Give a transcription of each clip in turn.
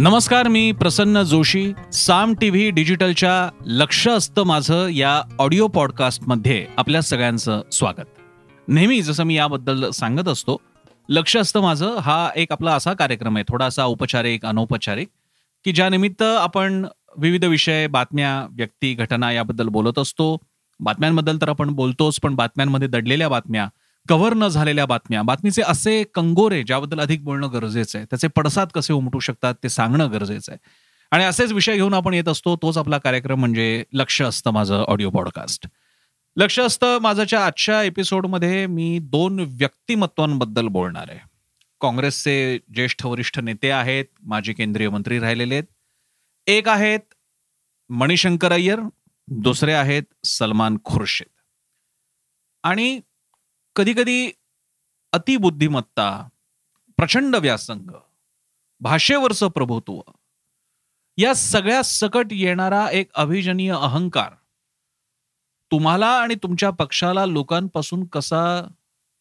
नमस्कार मी Prasanna Joshi. Saam T V डिजिटलच्या लक्ष असतं माझं या ऑडिओ पॉडकास्टमध्ये आपल्या सगळ्यांचं स्वागत. नेहमी जसं मी याबद्दल सांगत असतो लक्ष असतं माझं हा एक आपला असा कार्यक्रम आहे थोडासा औपचारिक अनौपचारिक की ज्यानिमित्त आपण विविध विषय बातम्या व्यक्ती घटना याबद्दल बोलत असतो. बातम्यांबद्दल तर आपण बोलतोच पण बातम्यांमध्ये दडलेल्या बातम्या कव्हर न झालेल्या बातम्या. बातमीचे असे कंगोरे ज्याबद्दल अधिक बोलणं गरजेचं आहे. त्याचे पडसाद कसे उमटू शकतात ते सांगणं गरजेचं आहे. आणि असेच विषय घेऊन आपण येत असतो तोच आपला कार्यक्रम म्हणजे लक्ष असतं माझं ऑडिओ पॉडकास्ट. लक्ष असतं माझ्याच्या आजच्या एपिसोडमध्ये मी दोन व्यक्तिमत्वांबद्दल बोलणार आहे. काँग्रेसचे ज्येष्ठ वरिष्ठ नेते आहेत माजी केंद्रीय मंत्री राहिलेले आहेत. एक आहेत मणिशंकर अय्यर दुसरे आहेत सलमान खुर्शीद. आणि कधी कधी अतिबुद्धिमत्ता प्रचंड व्यासंग भाषेवरचं प्रभुत्व या सगळ्या सकट येणारा एक अभिजनीय अहंकार तुम्हाला आणि तुमच्या पक्षाला लोकांपासून कसा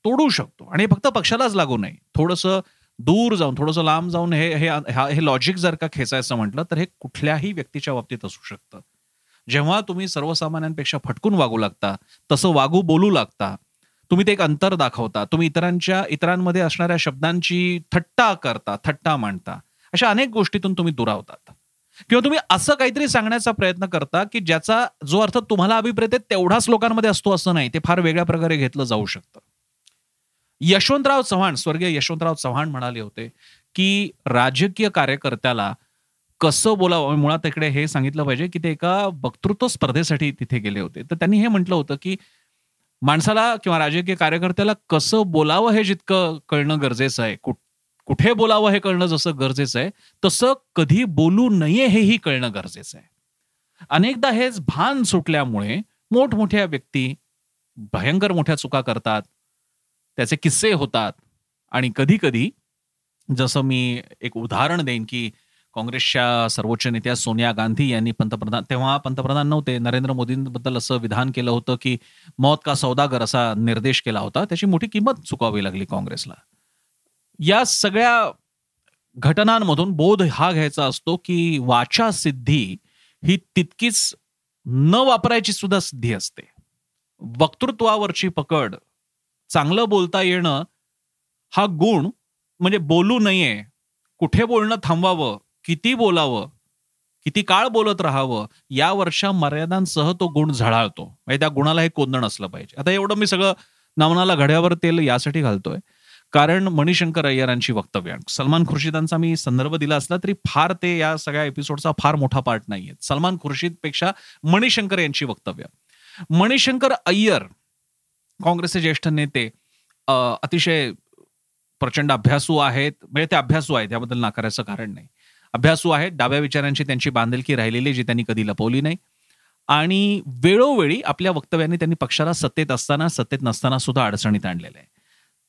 तोडू शकतो? आणि फक्त पक्षालाच लागू नाही थोडंसं दूर जाऊन थोडंसं लांब जाऊन हे हे हे लॉजिक जर का खेचायचं म्हटलं तर हे कुठल्याही व्यक्तीच्या बाबतीत असू शकतं. जेव्हा तुम्ही सर्वसामान्यांपेक्षा फटकून वागू लागता तसं वागू बोलू लागता तुम्ही ते एक अंतर दाखवता. तुम्ही इतरांच्या इतरांमध्ये असणाऱ्या शब्दांची थट्टा करता थट्टा मांडता. अशा अनेक गोष्टीतून तुम्ही दुरावतात. किंवा तुम्ही असं काहीतरी सांगण्याचा प्रयत्न करता की ज्याचा जो अर्थ तुम्हाला अभिप्रेत आहे तेवढाच लोकांमध्ये असतो असं नाही. ते फार वेगळ्या प्रकारे घेतलं जाऊ शकतं. यशवंतराव चव्हाण स्वर्गीय यशवंतराव चव्हाण म्हणाले होते की राजकीय कार्यकर्त्याला कसं बोलावं? मुळात इकडे हे सांगितलं पाहिजे की ते एका वक्तृत्व स्पर्धेसाठी तिथे गेले होते. तर त्यांनी हे म्हटलं होतं की माणसाला किंवा राजकीय कार्यकर्त्याला कसं बोलावं हे जितकं कळणं गरजेचं आहे. कुठे बोलावं हे कळणं जसं गरजेचं आहे तसं कधी बोलू नये हेही कळणं गरजेचं आहे. अनेकदा हेच भान सुटल्यामुळे मोठमोठ्या व्यक्ती भयंकर मोठ्या चुका करतात त्याचे किस्से होतात आणि कधी कधी जसं मी एक उदाहरण देईन की काँग्रेसच्या सर्वोच्च नेत्या सोनिया गांधी यांनी पंतप्रधान तेव्हा पंतप्रधान नव्हते. नरेंद्र मोदींबद्दल असं विधान केलं होतं की मौत का सौदागर असा निर्देश केला होता. त्याची मोठी किंमत चुकावी लागली काँग्रेसला. या सगळ्या घटनांमधून बोध हा घ्यायचा असतो की वाचा सिद्धी ही तितकीच न वापरायची सुद्धा सिद्धी असते. वक्तृत्वावरची पकड चांगलं बोलता येणं हा गुण म्हणजे बोलू नये कुठे बोलणं थांबवावं किती बोलावं किती काळ बोलत राहावं या वर्षा मर्यादांसह तो गुण झळाळतो. म्हणजे त्या गुणाला हे कोंदण असलं पाहिजे. आता एवढं मी सगळं नामनाला घड्यावर तेल यासाठी घालतोय. कारण मणिशंकर अय्यरांची वक्तव्य सलमान खुर्शिदांचा मी संदर्भ दिला असला तरी फार ते या सगळ्या एपिसोडचा फार मोठा पार्ट नाहीये सलमान खुर्शीदपेक्षा मणिशंकर यांची वक्तव्य. मणिशंकर अय्यर काँग्रेसचे ज्येष्ठ नेते अतिशय प्रचंड अभ्यासू आहेत. म्हणजे ते अभ्यासू आहेत याबद्दल नाकारायचं कारण नाही. अभ्यासू आहेत. डाव्या विचारांची त्यांची बांधिलकी राहिलेली जी त्यांनी कधी लपवली नाही. आणि वेळोवेळी आपल्या वक्तव्याने त्यांनी पक्षाला सत्तेत असताना सत्तेत नसताना सुद्धा अडचणीत आणलेलं आहे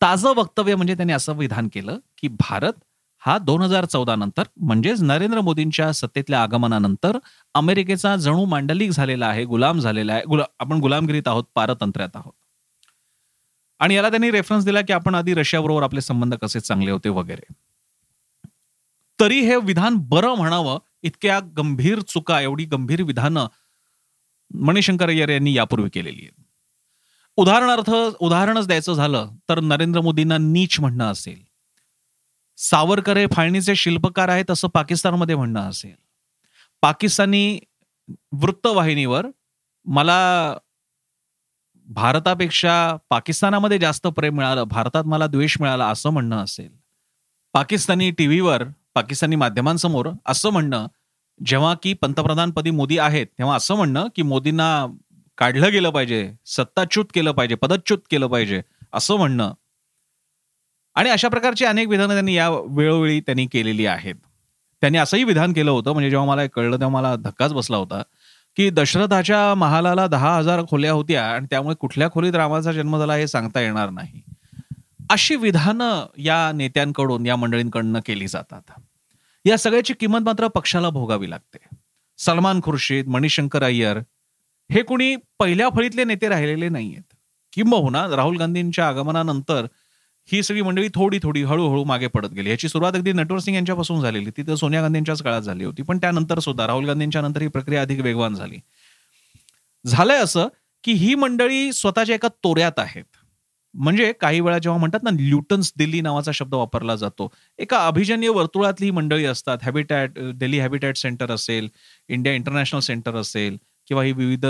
ताजं वक्तव्य म्हणजे त्यांनी असं विधान केलं की भारत हा दोन हजार चौदा नंतर म्हणजेच नरेंद्र मोदींच्या सत्तेतल्या आगमनानंतर अमेरिकेचा जणू मांडलिक झालेला आहे गुलाम झालेला आहे गुला आपण गुलामगिरीत आहोत पारतंत्र्यात आहोत. आणि याला त्यांनी रेफरन्स दिला की आपण आधी रशियाबरोबर आपले संबंध कसे चांगले होते वगैरे. तरी हे विधान बरं म्हणावं इतक्या गंभीर चुका एवढी गंभीर विधानं मणिशंकर अय्यर यांनी यापूर्वी केलेली आहेत. उदाहरणार्थ उदाहरणच द्यायचं झालं तर नरेंद्र मोदींना नीच म्हणणं असेल. सावरकर हे फाळणीचे शिल्पकार आहेत असं पाकिस्तानमध्ये म्हणणं असेल. पाकिस्तानी वृत्तवाहिनीवर मला भारतापेक्षा पाकिस्तानामध्ये जास्त प्रेम मिळालं भारतात मला द्वेष मिळाला असं म्हणणं असेल. पाकिस्तानी टीव्हीवर पाकिस्तानी माध्यमांसमोर असं म्हणणं जेव्हा की पंतप्रधानपदी मोदी आहेत तेव्हा असं म्हणणं की मोदींना काढलं गेलं पाहिजे सत्ताच्युत केलं पाहिजे पदच्युत केलं पाहिजे असं म्हणणं. आणि अशा प्रकारची अनेक विधानं त्यांनी या वेळोवेळी त्यांनी केलेली आहेत. त्यांनी असंही विधान केलं होतं म्हणजे जेव्हा मला कळलं तेव्हा मला धक्काच बसला होता की दशरथाच्या महालाला दहा हजार खोल्या होत्या आणि त्यामुळे कुठल्या खोलीत रामाचा जन्म झाला हे सांगता येणार नाही. अशी विधानं या नेत्यांकडून या मंडळींकडनं केली जातात. या सगळ्याची किंमत मात्र पक्षाला भोगावी लागते. सलमान खुर्शीद मणिशंकर अय्यर हे कुणी पहिल्या फळीतले नेते राहिलेले नाहीयेत. किंबहुना राहुल गांधींच्या आगमनानंतर ही सगळी मंडळी थोडी थोडी हळूहळू मागे पडत गेली. याची सुरुवात अगदी नटवर सिंग यांच्यापासून झालेली. ती तर सोनिया गांधींच्याच काळात झाली होती. पण त्यानंतर सुद्धा राहुल गांधींच्या नंतर ही प्रक्रिया अधिक वेगवान झाली. झालंय असं की ही मंडळी स्वतःच्या एका तोऱ्यात आहेत. म्हणजे काही वेळा जेव्हा म्हणतात ना ल्युटन्स दिल्ली नावाचा शब्द वापरला जातो. एका अभिजन्य वर्तुळातली ही मंडळी असतात. हॅबिटॅट दिल्ली हॅबिटॅट सेंटर असेल इंडिया इंटरनॅशनल सेंटर असेल किंवा ही विविध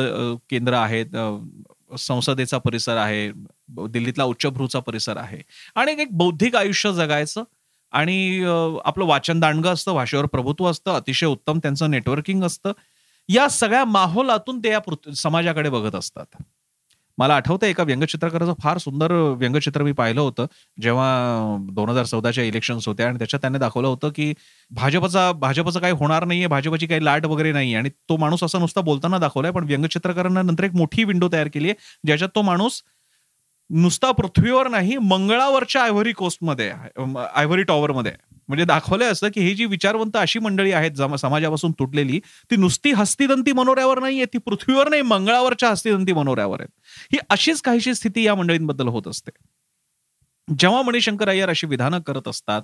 केंद्र आहेत संसदेचा परिसर आहे दिल्लीतला उच्चभ्रूचा परिसर आहे. आणि एक बौद्धिक आयुष्य जगायचं आणि आपलं वाचन दांडगं असतं भाषेवर प्रभुत्व असतं अतिशय उत्तम त्यांचं नेटवर्किंग असतं. या सगळ्या माहोलातून ते या समाजाकडे बघत असतात. मला आठवतं एका व्यंगचित्रकाराचं फार सुंदर व्यंगचित्र मी पाहिलं होतं जेव्हा दोन हजार चौदाच्या इलेक्शन्स होत्या आणि त्याच्यात त्याने दाखवलं होतं की भाजपचा भाजपचं काही होणार नाहीये भाजपची काही लाट वगैरे नाही आणि तो माणूस असा नुसता बोलताना दाखवलाय पण व्यंगचित्रकारांना नंतर एक मोठी विंडो तयार केली आहे ज्याच्यात तो माणूस नुसता पृथ्वीवर नाही मंगळावरच्या आयव्हरी कोस्टमध्ये आयव्हरी टॉवरमध्ये म्हणजे दाखवलंय असं की ही जी विचारवंत अशी मंडळी आहेत समाजापासून तुटलेली ती नुसती हस्तिदंती मनोऱ्यावर नाहीये ती पृथ्वीवर नाही मंगळावरच्या हस्तिदंती मनोऱ्यावर आहेत. ही अशीच काहीशी स्थिती या मंडळींबद्दल होत असते. जेव्हा मणिशंकर अय्यर अशी विधानं करत असतात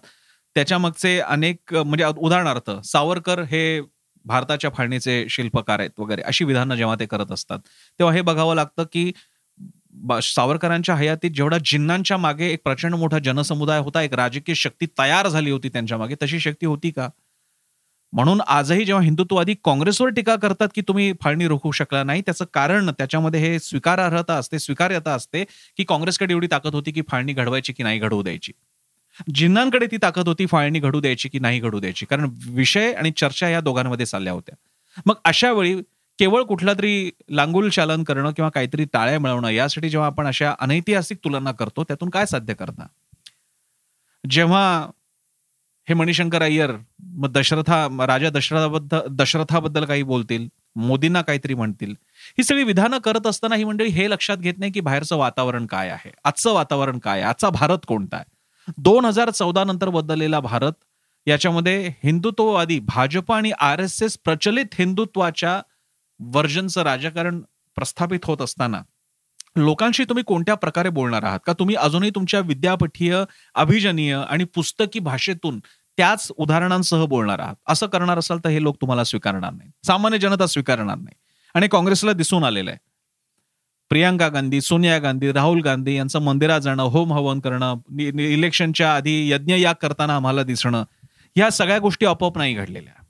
त्याच्या मागचे अनेक म्हणजे उदाहरणार्थ सावरकर हे भारताच्या फाळणीचे शिल्पकार आहेत वगैरे अशी विधानं जेव्हा ते करत असतात तेव्हा हे बघावं लागतं की सावरकरांच्या हयातीत जेवढा जिन्नांच्या मागे एक प्रचंड मोठा जनसमुदाय होता एक राजकीय शक्ती तयार झाली होती त्यांच्या मागे तशी शक्ती होती का? म्हणून आजही जेव्हा हिंदुत्ववादी काँग्रेसवर टीका करतात की तुम्ही फाळणी रोखू शकला नाही त्याचं कारण त्याच्यामध्ये हे स्वीकारार्हता असते स्वीकार्यता असते की काँग्रेसकडे एवढी ताकद होती की फाळणी घडवायची की नाही घडवू द्यायची. जिन्नांकडे ती ताकद होती फाळणी घडू द्यायची की नाही घडू द्यायची कारण विषय आणि चर्चा या दोघांमध्ये चालल्या होत्या. मग अशा वेळी केवळ कुठला तरी लांगुल चालन करणं किंवा काहीतरी टाळ्या मिळवणं यासाठी जेव्हा आपण अशा अनैतिहासिक तुलना करतो त्यातून काय साध्य करता जेव्हा हे मणिशंकर अय्यर मग दशरथा राजा दशरथाबद्दल दशरथाबद्दल काही बोलतील मोदींना काहीतरी म्हणतील ही सगळी विधानं करत असताना ही मंडळी हे लक्षात घेत नाही की बाहेरचं वातावरण काय आहे आजचं वातावरण काय आहे आजचा भारत कोणता आहे? दोन हजार चौदा नंतर बदललेला भारत याच्यामध्ये हिंदुत्ववादी भाजप आणि आर एस एस प्रचलित हिंदुत्वाच्या वर्जनचं राजकारण प्रस्थापित होत असताना लोकांशी तुम्ही कोणत्या प्रकारे बोलणार आहात? का तुम्ही अजूनही तुमच्या विद्यापीठीय अभिजनीय आणि पुस्तकी भाषेतून त्याच उदाहरणांसह बोलणार आहात? असं करणार असाल तर हे लोक तुम्हाला स्वीकारणार नाही सामान्य जनता स्वीकारणार नाही. आणि काँग्रेसला दिसून आलेलं आहे. प्रियांका गांधी सोनिया गांधी राहुल गांधी यांचं मंदिरात जाणं होम हवन करणं इलेक्शनच्या आधी यज्ञ याग करताना आम्हाला दिसणं ह्या सगळ्या गोष्टी आपोआप नाही घडलेल्या.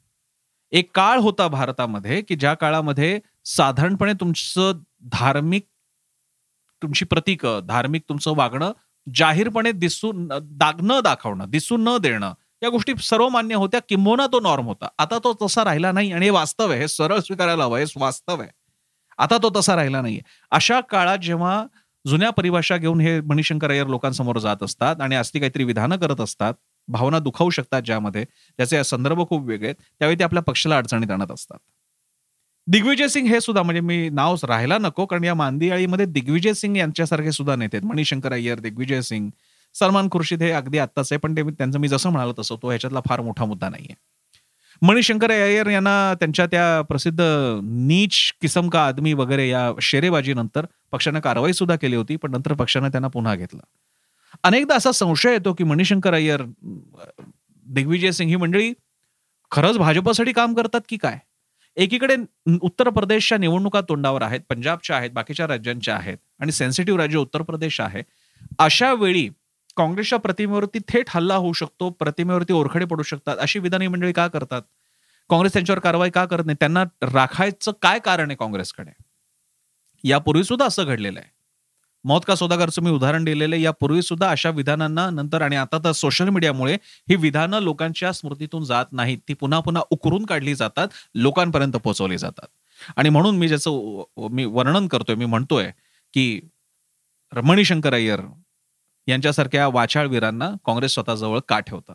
एक काळ होता भारतामध्ये की ज्या काळामध्ये साधारणपणे तुमचं धार्मिक तुमची प्रतीक धार्मिक तुमचं वागणं जाहीरपणे दिसून दाग न दाखवणं दिसून न देणं या गोष्टी सर्वमान्य होत्या. किंबोना तो नॉर्म होता. आता तो तसा राहिला नाही आणि हे वास्तव आहे. हे सरळ स्वीकारायला हवं. हे वास्तव आहे. आता तो तसा राहिला नाहीये. अशा काळात जेव्हा जुन्या परिभाषा घेऊन हे मणिशंकर अय्यर लोकांसमोर जात असतात आणि असली काहीतरी विधानं करत असतात भावना दुखावू शकतात ज्यामध्ये त्याचे संदर्भ खूप वेगळे आहेत. त्यावेळी ते आपल्या पक्षाला अडचणीत आणत असतात. दिग्विजय सिंग हे सुद्धा म्हणजे मी नाव राहायला नको कारण या मांदियाळीमध्ये दिग्विजय सिंग यांच्यासारखे सुद्धा नेते मणिशंकर अय्यर दिग्विजय सिंग सलमान खुर्शीद हे अगदी आत्ताच आहे पण ते त्यांचं मी जसं म्हणालो तसं तो ह्याच्यातला फार मोठा मुद्दा नाहीये. मणिशंकर अय्यर यांना त्यांच्या त्या प्रसिद्ध नीच किसम का आदमी वगैरे या शेरेबाजीनंतर पक्षानं कारवाई सुद्धा केली होती पण नंतर पक्षानं त्यांना पुन्हा घेतलं. अनेकदा असा संशय येतो की मणिशंकर अय्यर दिग्विजय सिंग ही मंडळी खरंच भाजपासाठी काम करतात की काय? एकीकडे उत्तर प्रदेशच्या निवडणुका तोंडावर आहेत पंजाबच्या आहेत बाकीच्या राज्यांच्या आहेत आणि सेन्सिटिव्ह राज्य उत्तर प्रदेश आहे. अशा वेळी काँग्रेसच्या प्रतिमेवरती थेट हल्ला होऊ शकतो प्रतिमेवरती ओरखडे पडू शकतात. अशी विधानी मंडळी का करतात? काँग्रेस त्यांच्यावर कारवाई का करत नाही? त्यांना राखायचं काय कारण आहे काँग्रेसकडे? यापूर्वी सुद्धा असं घडलेलं आहे. मौत का सौदागरचं मी उदाहरण दिलेलं यापूर्वी सुद्धा अशा विधानांना नंतर आणि आता तर सोशल मीडियामुळे ही विधानं लोकांच्या स्मृतीतून जात नाहीत. ती पुन्हा पुन्हा उकरून काढली जातात लोकांपर्यंत पोहोचवली जातात. आणि म्हणून मी ज्याचं मी वर्णन करतोय मी म्हणतोय की रमणी शंकर अय्यर यांच्यासारख्या वाचाळवीरांना काँग्रेस स्वतःजवळ का ठेवता?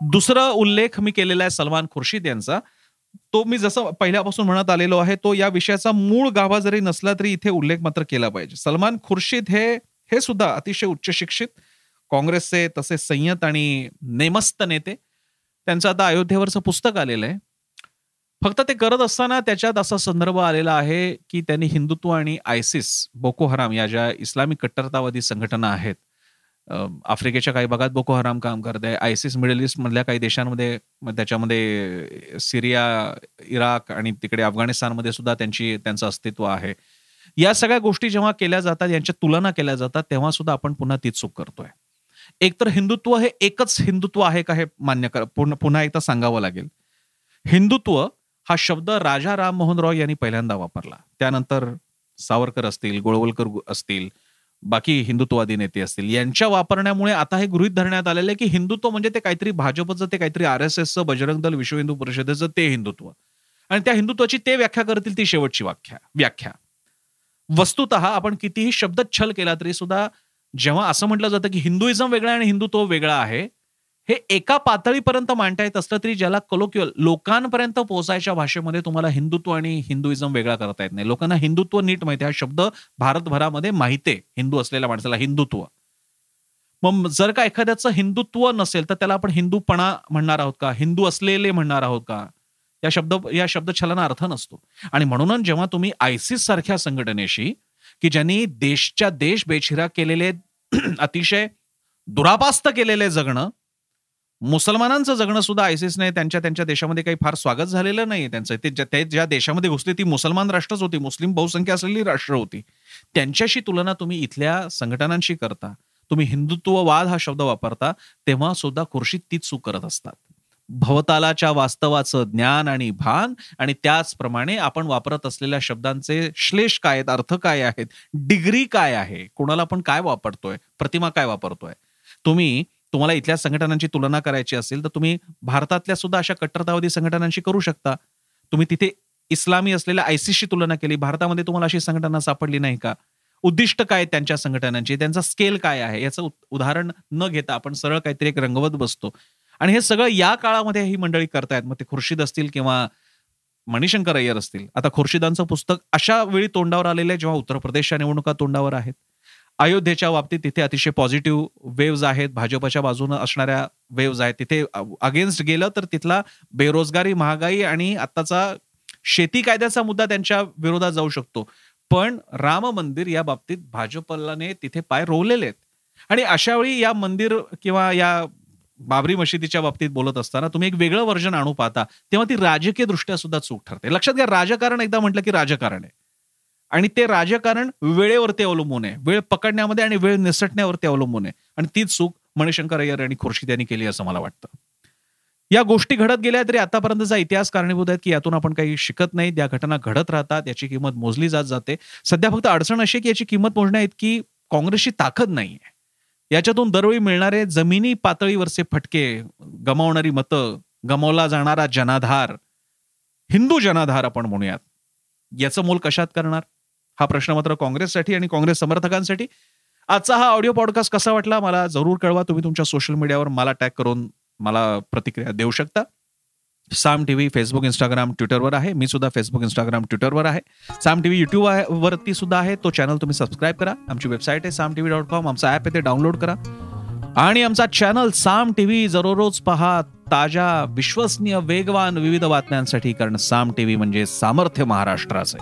दुसरा उल्लेख मी केलेला आहे सलमान खुर्शीद यांचा. तो मी जसं पहिल्यापासून म्हणत आलेलो आहे तो या विषयाचा मूळ गाभा जरी नसला तरी इथे उल्लेख मात्र केला पाहिजे. सलमान खुर्शीद हे हे सुद्धा अतिशय उच्च शिक्षित काँग्रेसचे तसे संयत आणि नेमस्त नेते. त्यांचं आता अयोध्येवरचं पुस्तक आलेलं आहे. फक्त ते करत असताना त्याच्यात असा संदर्भ आलेला आहे की त्यांनी हिंदुत्व आणि आयसिस बोको हराम या ज्या इस्लामिक कट्टरतावादी संघटना आहेत आफ्रिकेच्या काही भागात बोको हराम काम करत आहे आयसिस मिडल ईस्ट मधल्या काही देशांमध्ये त्याच्यामध्ये सिरिया इराक आणि तिकडे अफगाणिस्तानमध्ये सुद्धा त्यांची त्यांचं अस्तित्व आहे. या सगळ्या गोष्टी जेव्हा केल्या जातात यांच्या तुलना केल्या जातात तेव्हा सुद्धा आपण पुन्हा तीच चूक करतोय. एकतर हिंदुत्व हे एकच हिंदुत्व आहे का हे मान्य कर पुन्हा एकदा सांगावं लागेल. हिंदुत्व हा शब्द राजा राम मोहन रॉय यांनी पहिल्यांदा वापरला. त्यानंतर सावरकर असतील गोळवलकर असतील बाकी हिंदुत्ववादी नेते असतील. यांच्या वापरण्यामुळे आता हे गृहित धरण्यात आलेलं आहे की हिंदुत्व म्हणजे ते काहीतरी भाजपचं ते काहीतरी आर एस एसचं बजरंग दल विश्व हिंदू परिषदेचं ते हिंदुत्व. आणि त्या हिंदुत्वाची ते व्याख्या करतील ती शेवटची व्याख्या व्याख्या. वस्तुत आपण कितीही शब्द छल केला तरी सुद्धा जेव्हा असं म्हटलं जातं की हिंदुइझम वेगळा आणि हिंदुत्व वेगळा आहे हे एका पातळीपर्यंत मांडता येत असलं तरी ज्याला कलोक्युअल लोकांपर्यंत पोहोचायच्या भाषेमध्ये तुम्हाला हिंदुत्व आणि हिंदुइझम वेगळा करता येत नाही. लोकांना हिंदुत्व नीट माहिती हा शब्द भारतभरामध्ये माहिती आहे. हिंदू असलेल्या माणसाला हिंदुत्व. मग जर का एखाद्याचं हिंदुत्व नसेल तर त्याला आपण हिंदूपणा म्हणणार आहोत का? हिंदू असलेले म्हणणार आहोत का? या शब्द या शब्द छलाना अर्थ नसतो. आणि म्हणूनच जेव्हा तुम्ही आयसिस सारख्या संघटनेशी की ज्यांनी देशच्या देश बेचिरा केलेले अतिशय दुरापास्त केलेले जगणं मुसलमानांचं जगणं सुद्धा आयसिसने त्यांच्या त्यांच्या देशामध्ये काही फार स्वागत झालेलं नाही त्यांचं. ते ज्या देशामध्ये घुसले ती मुसलमान राष्ट्रच होती. मुस्लिम बहुसंख्या असलेली राष्ट्र होती. त्यांच्याशी तुलना तुम्ही इथल्या संघटनांशी करता. तुम्ही हिंदुत्ववाद हा शब्द वापरता तेव्हा सुद्धा खुर्शीत तीच चूक करत असतात. भवतालाच्या वास्तवाचं ज्ञान आणि भान आणि त्याचप्रमाणे आपण वापरत असलेल्या शब्दांचे श्लेष काय आहेत अर्थ काय आहेत डिग्री काय आहे कोणाला आपण काय वापरतोय प्रतिमा काय वापरतोय. तुम्ही तुम्हाला इथल्या संघटनांची तुलना करायची असेल तर तुम्ही भारतातल्या सुद्धा अशा कट्टरतावादी संघटनांशी करू शकता. तुम्ही तिथे इस्लामी असलेल्या आयसीसशी तुलना केली भारतामध्ये तुम्हाला अशी संघटना सापडली नाही का? उद्दिष्ट काय त्यांच्या संघटनांची? त्यांचा स्केल काय आहे? याचं उदाहरण न घेता आपण सरळ काहीतरी एक रंगवत बसतो. आणि हे सगळं या काळामध्ये ही मंडळी करतायत. मग ते खुर्शीद असतील किंवा मणिशंकर अय्यर असतील. आता खुर्शिदांचं पुस्तक अशा वेळी तोंडावर आलेलं आहे जेव्हा उत्तर प्रदेशच्या निवडणुका तोंडावर आहेत. अयोध्येच्या बाबतीत तिथे अतिशय पॉझिटिव्ह वेव्ज आहेत. भाजपच्या बाजूनं असणाऱ्या वेव्ज आहेत. तिथे अगेन्स्ट गेलं तर तिथला बेरोजगारी महागाई आणि आत्ताचा शेती कायद्याचा मुद्दा त्यांच्या विरोधात जाऊ शकतो. पण राम मंदिर या बाबतीत भाजपलाने तिथे पाय रोवलेले आहेत. आणि अशा वेळी या मंदिर किंवा या बाबरी मशिदीच्या बाबतीत बोलत असताना तुम्ही एक वेगळं वर्जन आणू पाहता. तेव्हा ती राजकीय दृष्ट्या सुद्धा चूक ठरते. लक्षात घ्या राजकारण एकदा म्हटलं की राजकारण आहे. आणि ते राजकारण वेळेवरती अवलंबून आहे. वेळ पकडण्यामध्ये आणि वेळ निसटण्यावरती अवलंबून आहे. आणि तीच चूक मणिशंकर अय्यर आणि खुर्शीद यांनी केली असं मला वाटतं. या गोष्टी घडत गेल्या तरी आतापर्यंतचा इतिहास कारणीभूत आहेत की यातून आपण काही शिकत नाही. या घटना घडत राहतात याची किंमत मोजली जात जाते. सध्या फक्त अडचण अशी की याची किंमत मोजण्या इतकी काँग्रेसची ताकद नाहीये. याच्यातून दरवेळी मिळणारे जमिनी पातळीवरचे फटके गमावणारी मतं गमावला जाणारा जनाधार हिंदू जनाधार आपण म्हणूयात याचं मोल कशात करणार? हा प्रश्न मात्र काँग्रेससाठी आणि काँग्रेस समर्थकांसाठी. आजचा हा ऑडिओ पॉडकास्ट कसा वाटला मला जरूर कळवा. तुम्ही तुमच्या सोशल मीडियावर मला टॅग करून मला प्रतिक्रिया देऊ शकता. साम टीव्ही फेसबुक इंस्टाग्राम ट्विटरवर आहे. मी सुद्धा फेसबुक इंस्टाग्राम ट्विटरवर आहे. साम टीव्ही युट्यूब वरती सुद्धा आहे. तो चॅनल तुम्ही सबस्क्राईब करा. आमची वेबसाईट आहे Saam T V dot com आमचा ॲप आहे ते डाउनलोड करा. आणि आमचा चॅनल साम टीव्ही जरोरोज पहा. ताज्या विश्वसनीय वेगवान विविध बातम्यांसाठी कारण साम टीव्ही म्हणजे सामर्थ्य महाराष्ट्राचे